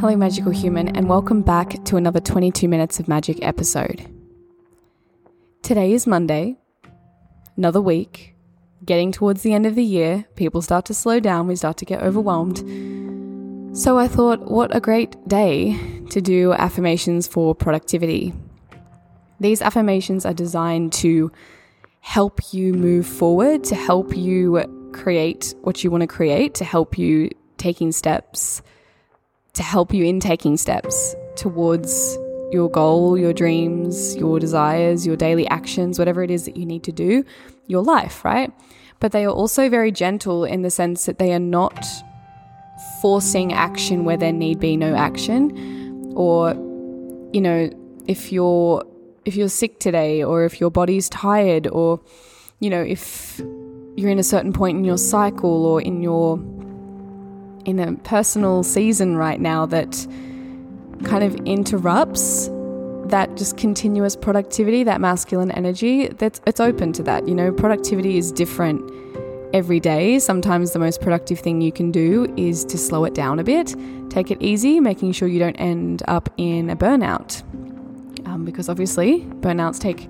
Hello, magical human, and welcome back to another 22 Minutes of Magic episode. Today is Monday, another week, getting towards the end of the year. People start to slow down, we start to get overwhelmed. So I thought, what a great day to do affirmations for productivity. These affirmations are designed to help you move forward, to help you create what you want to create, to help you taking steps to help you in taking steps towards your goal, your dreams, your desires, your daily actions, whatever it is that you need to do, your life, right? But they are also very gentle in the sense that they are not forcing action where there need be no action or you know if you're if you're sick today or if your body's tired or you know if you're in a certain point in your cycle or in your in a personal season right now that kind of interrupts that just continuous productivity, that masculine energy, that's it's open to that. You know, productivity is different every day. Sometimes the most productive thing you can do is to slow it down a bit, take it easy, making sure you don't end up in a burnout. Um, because obviously, burnouts take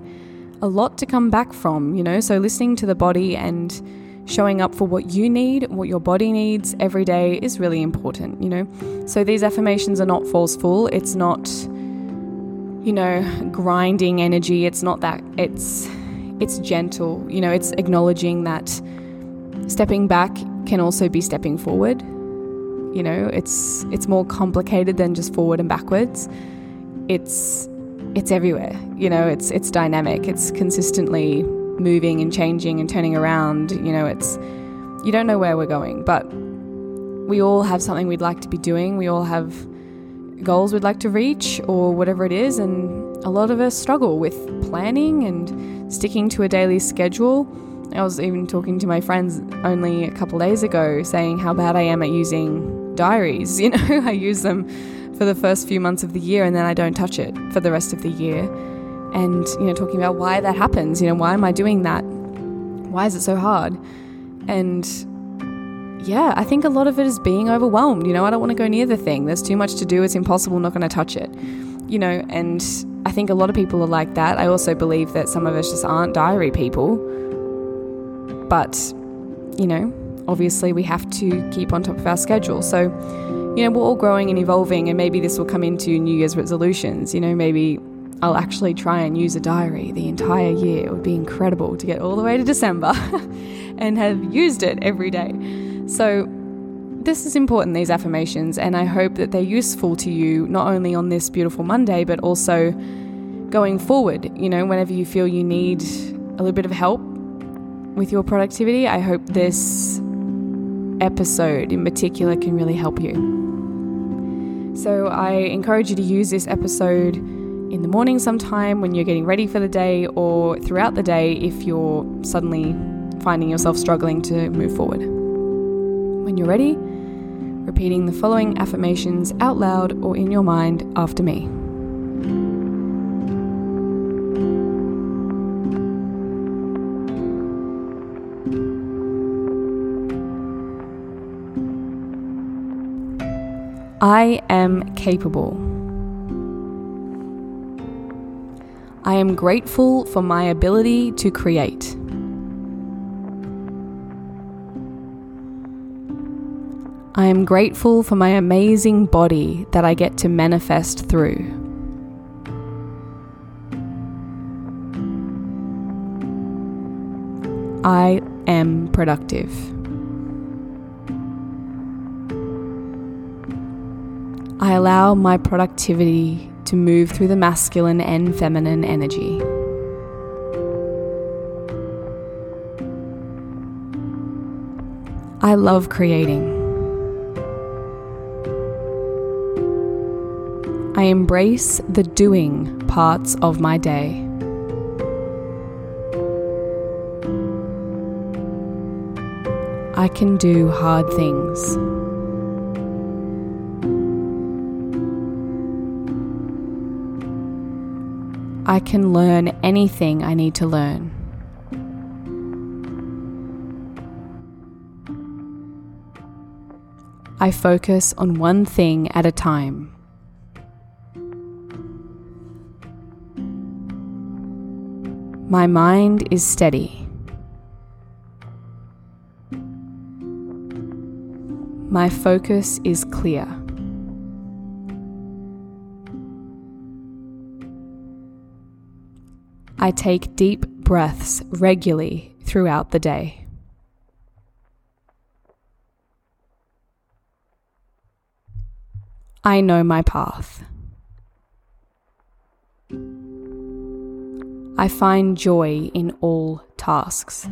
a lot to come back from, you know, so listening to the body and showing up for what you need, what your body needs every day is really important, you know? So these affirmations are not forceful. It's not, you know, grinding energy. It's not that. It's it's gentle. You know, it's acknowledging that stepping back can also be stepping forward. You know, it's it's more complicated than just forward and backwards. It's it's everywhere. You know, it's it's dynamic. It's consistently moving and changing and turning around. You know, it's, you don't know where we're going, but we all have something we'd like to be doing. We all have goals we'd like to reach or whatever it is. And a lot of us struggle with planning and sticking to a daily schedule. I was even talking to my friends only a couple days ago saying how bad I am at using diaries. You know, I use them for the first few months of the year and then I don't touch it for the rest of the year and you know talking about why that happens you know why am i doing that? Why is it so hard? And yeah i think a lot of it is being overwhelmed you know i don't want to go near the thing there's too much to do it's impossible not going to touch it you know and i think a lot of people are like that i also believe that some of us just aren't diary people but you know obviously we have to keep on top of our schedule so you know we're all growing and evolving and maybe this will come into new year's resolutions you know maybe I'll actually try and use a diary the entire year. It would be incredible to get all the way to December and have used it every day. So, this is important, these affirmations, and I hope that they're useful to you not only on this beautiful Monday, but also going forward. You know, whenever you feel you need a little bit of help with your productivity, I hope this episode in particular can really help you. So, I encourage you to use this episode in the morning sometime when you're getting ready for the day or throughout the day if you're suddenly finding yourself struggling to move forward. When you're ready, repeating the following affirmations out loud or in your mind after me. I am capable. I am grateful for my ability to create. I am grateful for my amazing body that I get to manifest through. I am productive. I allow my productivity to move through the masculine and feminine energy. I love creating. I embrace the doing parts of my day. I can do hard things. I can learn anything I need to learn. I focus on one thing at a time. My mind is steady. My focus is clear. I take deep breaths regularly throughout the day. I know my path. I find joy in all tasks.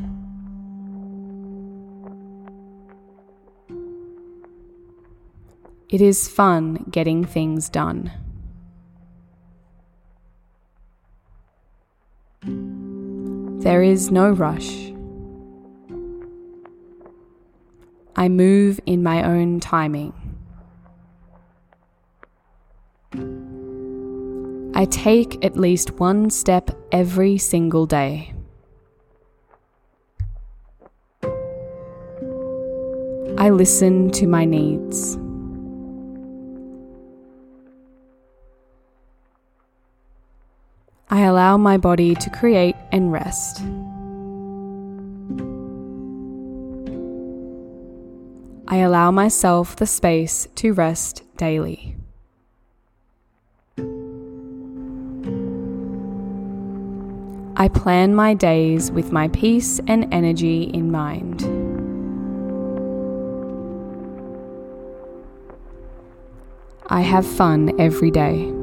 It is fun getting things done. There is no rush. I move in my own timing. I take at least one step every single day. I listen to my needs. I allow my body to create and rest. I allow myself the space to rest daily. I plan my days with my peace and energy in mind. I have fun every day.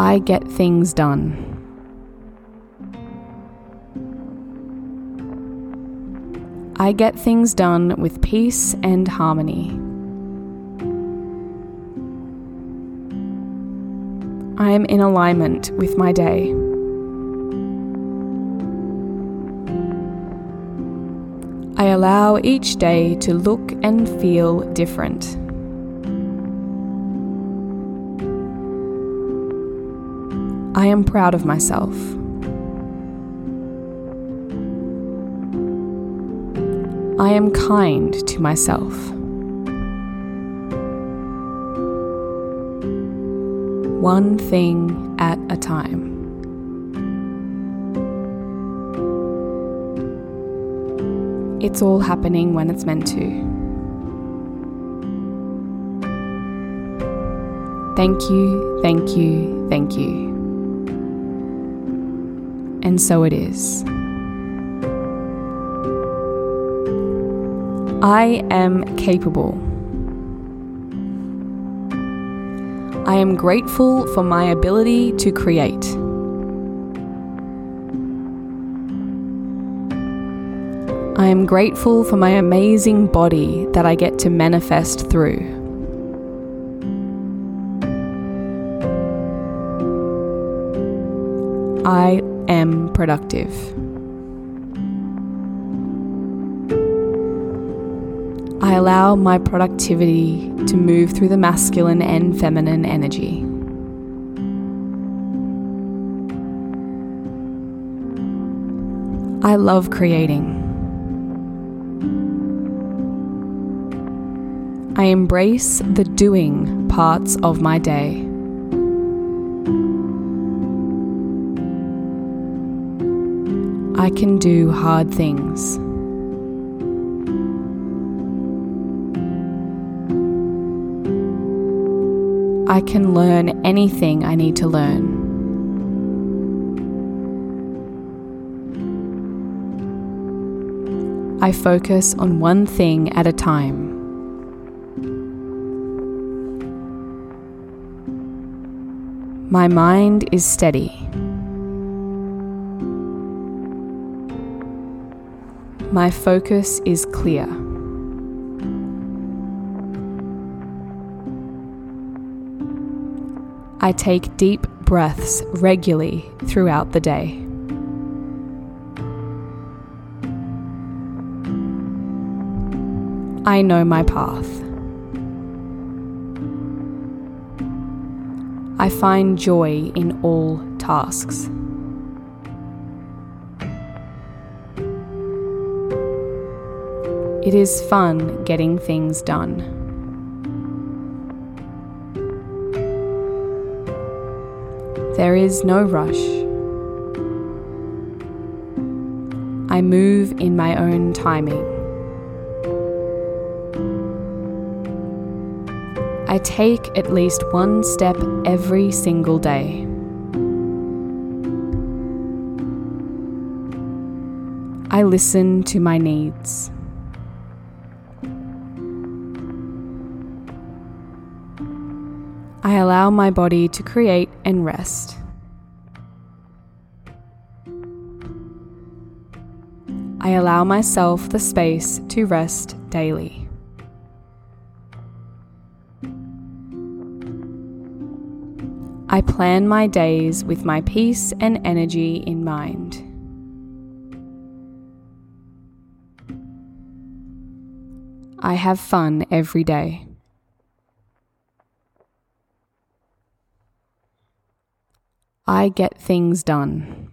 I get things done. I get things done with peace and harmony. I am in alignment with my day. I allow each day to look and feel different. I am proud of myself. I am kind to myself. One thing at a time. It's all happening when it's meant to. Thank you, thank you, thank you and so it is. I am capable. I am grateful for my ability to create. I am grateful for my amazing body that I get to manifest through. I am productive. I allow my productivity to move through the masculine and feminine energy. I love creating. I embrace the doing parts of my day. I can do hard things. I can learn anything I need to learn. I focus on one thing at a time. My mind is steady. My focus is clear. I take deep breaths regularly throughout the day. I know my path. I find joy in all tasks. It is fun getting things done. There is no rush. I move in my own timing. I take at least one step every single day. I listen to my needs. Allow my body to create and rest. I allow myself the space to rest daily. I plan my days with my peace and energy in mind. I have fun every day. I get things done.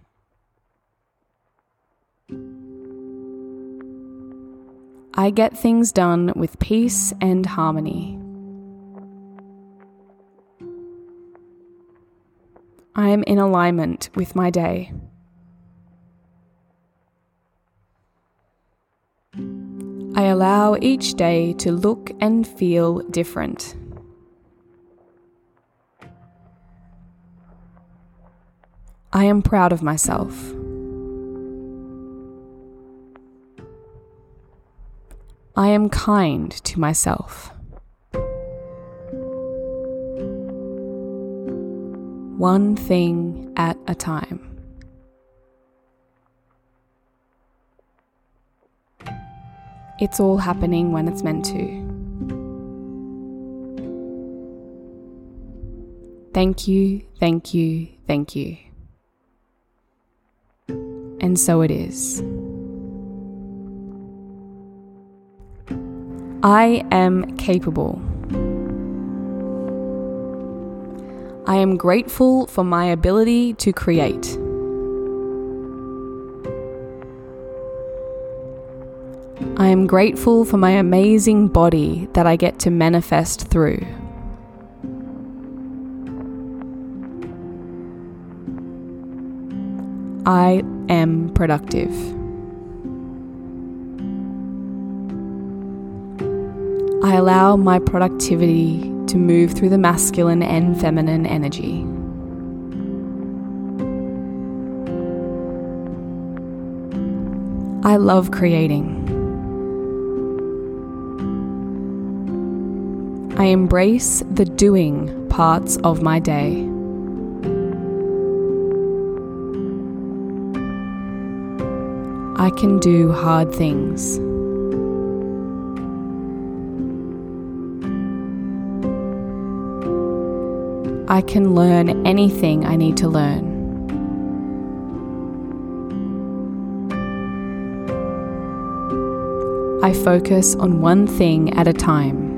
I get things done with peace and harmony. I am in alignment with my day. I allow each day to look and feel different. I am proud of myself. I am kind to myself. One thing at a time. It's all happening when it's meant to. Thank you, thank you, thank you. And so it is. I am capable. I am grateful for my ability to create. I am grateful for my amazing body that I get to manifest through. I am productive. I allow my productivity to move through the masculine and feminine energy. I love creating. I embrace the doing parts of my day. I can do hard things. I can learn anything I need to learn. I focus on one thing at a time.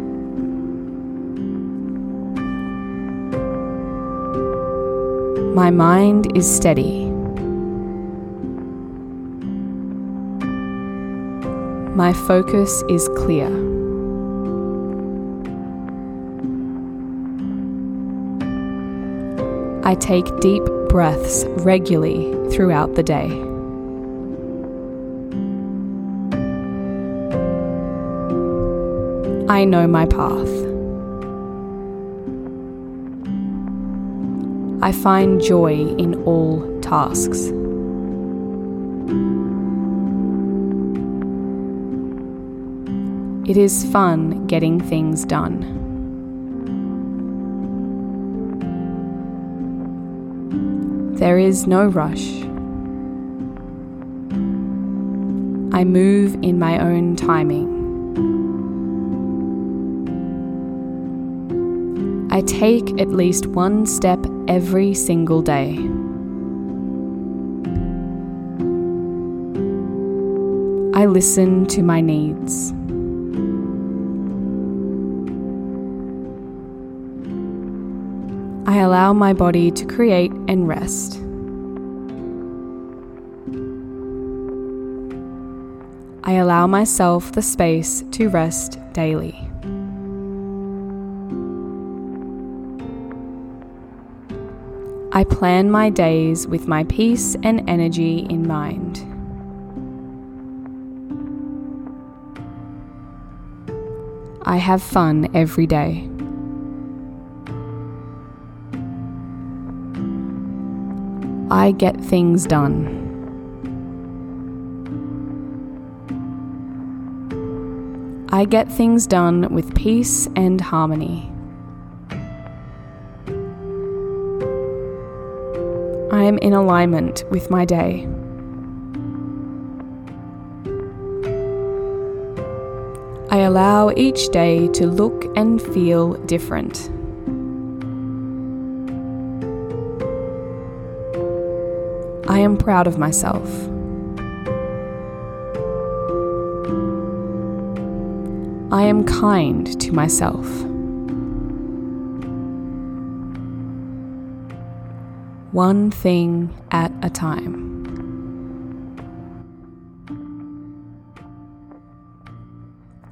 My mind is steady. My focus is clear. I take deep breaths regularly throughout the day. I know my path. I find joy in all tasks. It is fun getting things done. There is no rush. I move in my own timing. I take at least one step every single day. I listen to my needs. I allow my body to create and rest. I allow myself the space to rest daily. I plan my days with my peace and energy in mind. I have fun every day. I get things done. I get things done with peace and harmony. I am in alignment with my day. I allow each day to look and feel different. I am proud of myself. I am kind to myself. One thing at a time.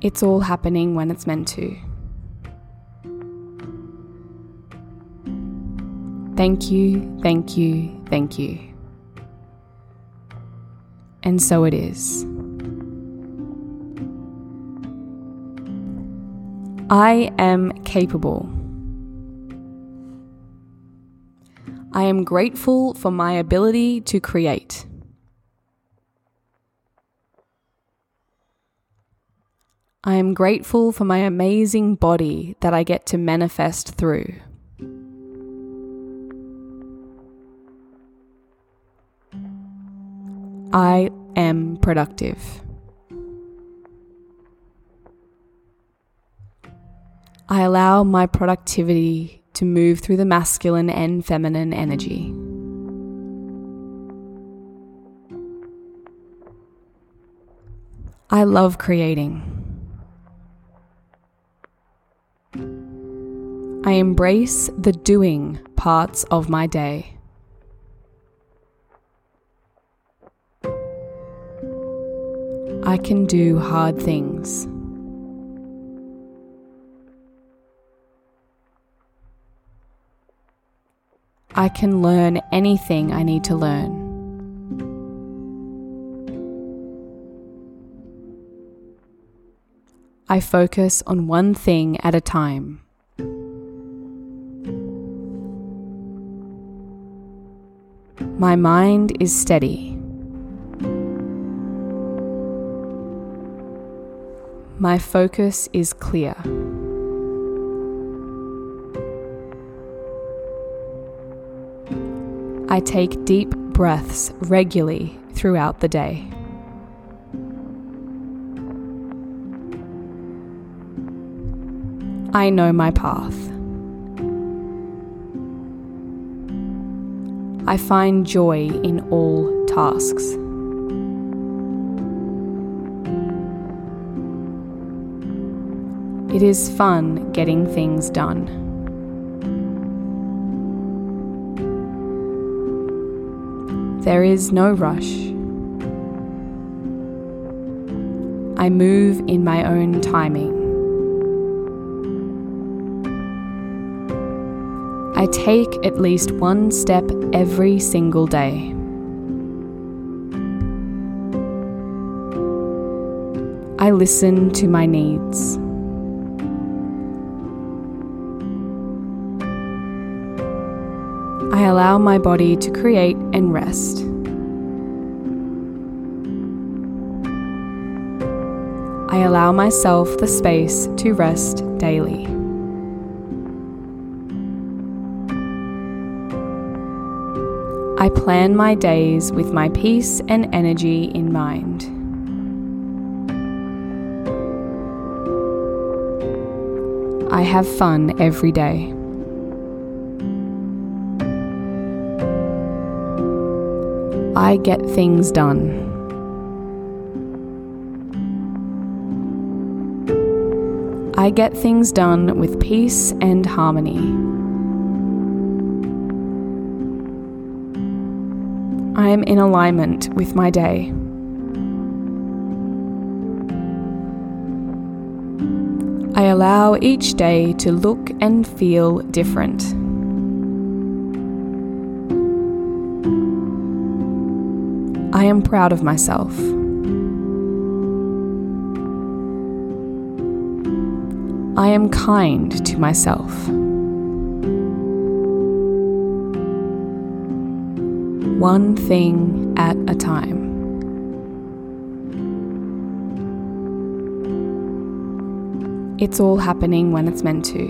It's all happening when it's meant to. Thank you, thank you, thank you. And so it is. I am capable. I am grateful for my ability to create. I am grateful for my amazing body that I get to manifest through. I am productive. I allow my productivity to move through the masculine and feminine energy. I love creating. I embrace the doing parts of my day. I can do hard things. I can learn anything I need to learn. I focus on one thing at a time. My mind is steady. My focus is clear. I take deep breaths regularly throughout the day. I know my path. I find joy in all tasks. It is fun getting things done. There is no rush. I move in my own timing. I take at least one step every single day. I listen to my needs. I allow my body to create and rest. I allow myself the space to rest daily. I plan my days with my peace and energy in mind. I have fun every day. I get things done. I get things done with peace and harmony. I am in alignment with my day. I allow each day to look and feel different. I am proud of myself. I am kind to myself. One thing at a time. It's all happening when it's meant to.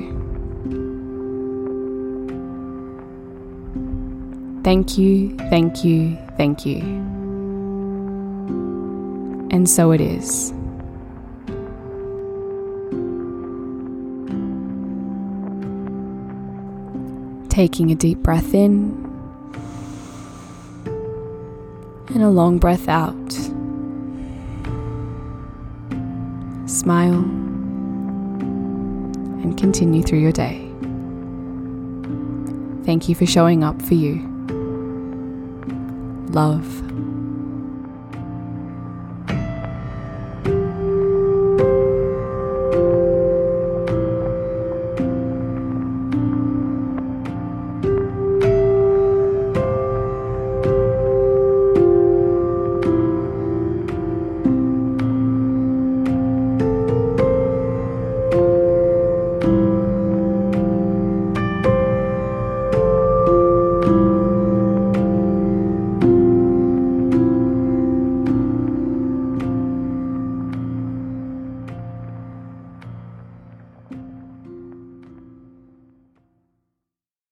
Thank you, thank you, thank you. And so it is. Taking a deep breath in and a long breath out. Smile and continue through your day. Thank you for showing up for you. Love.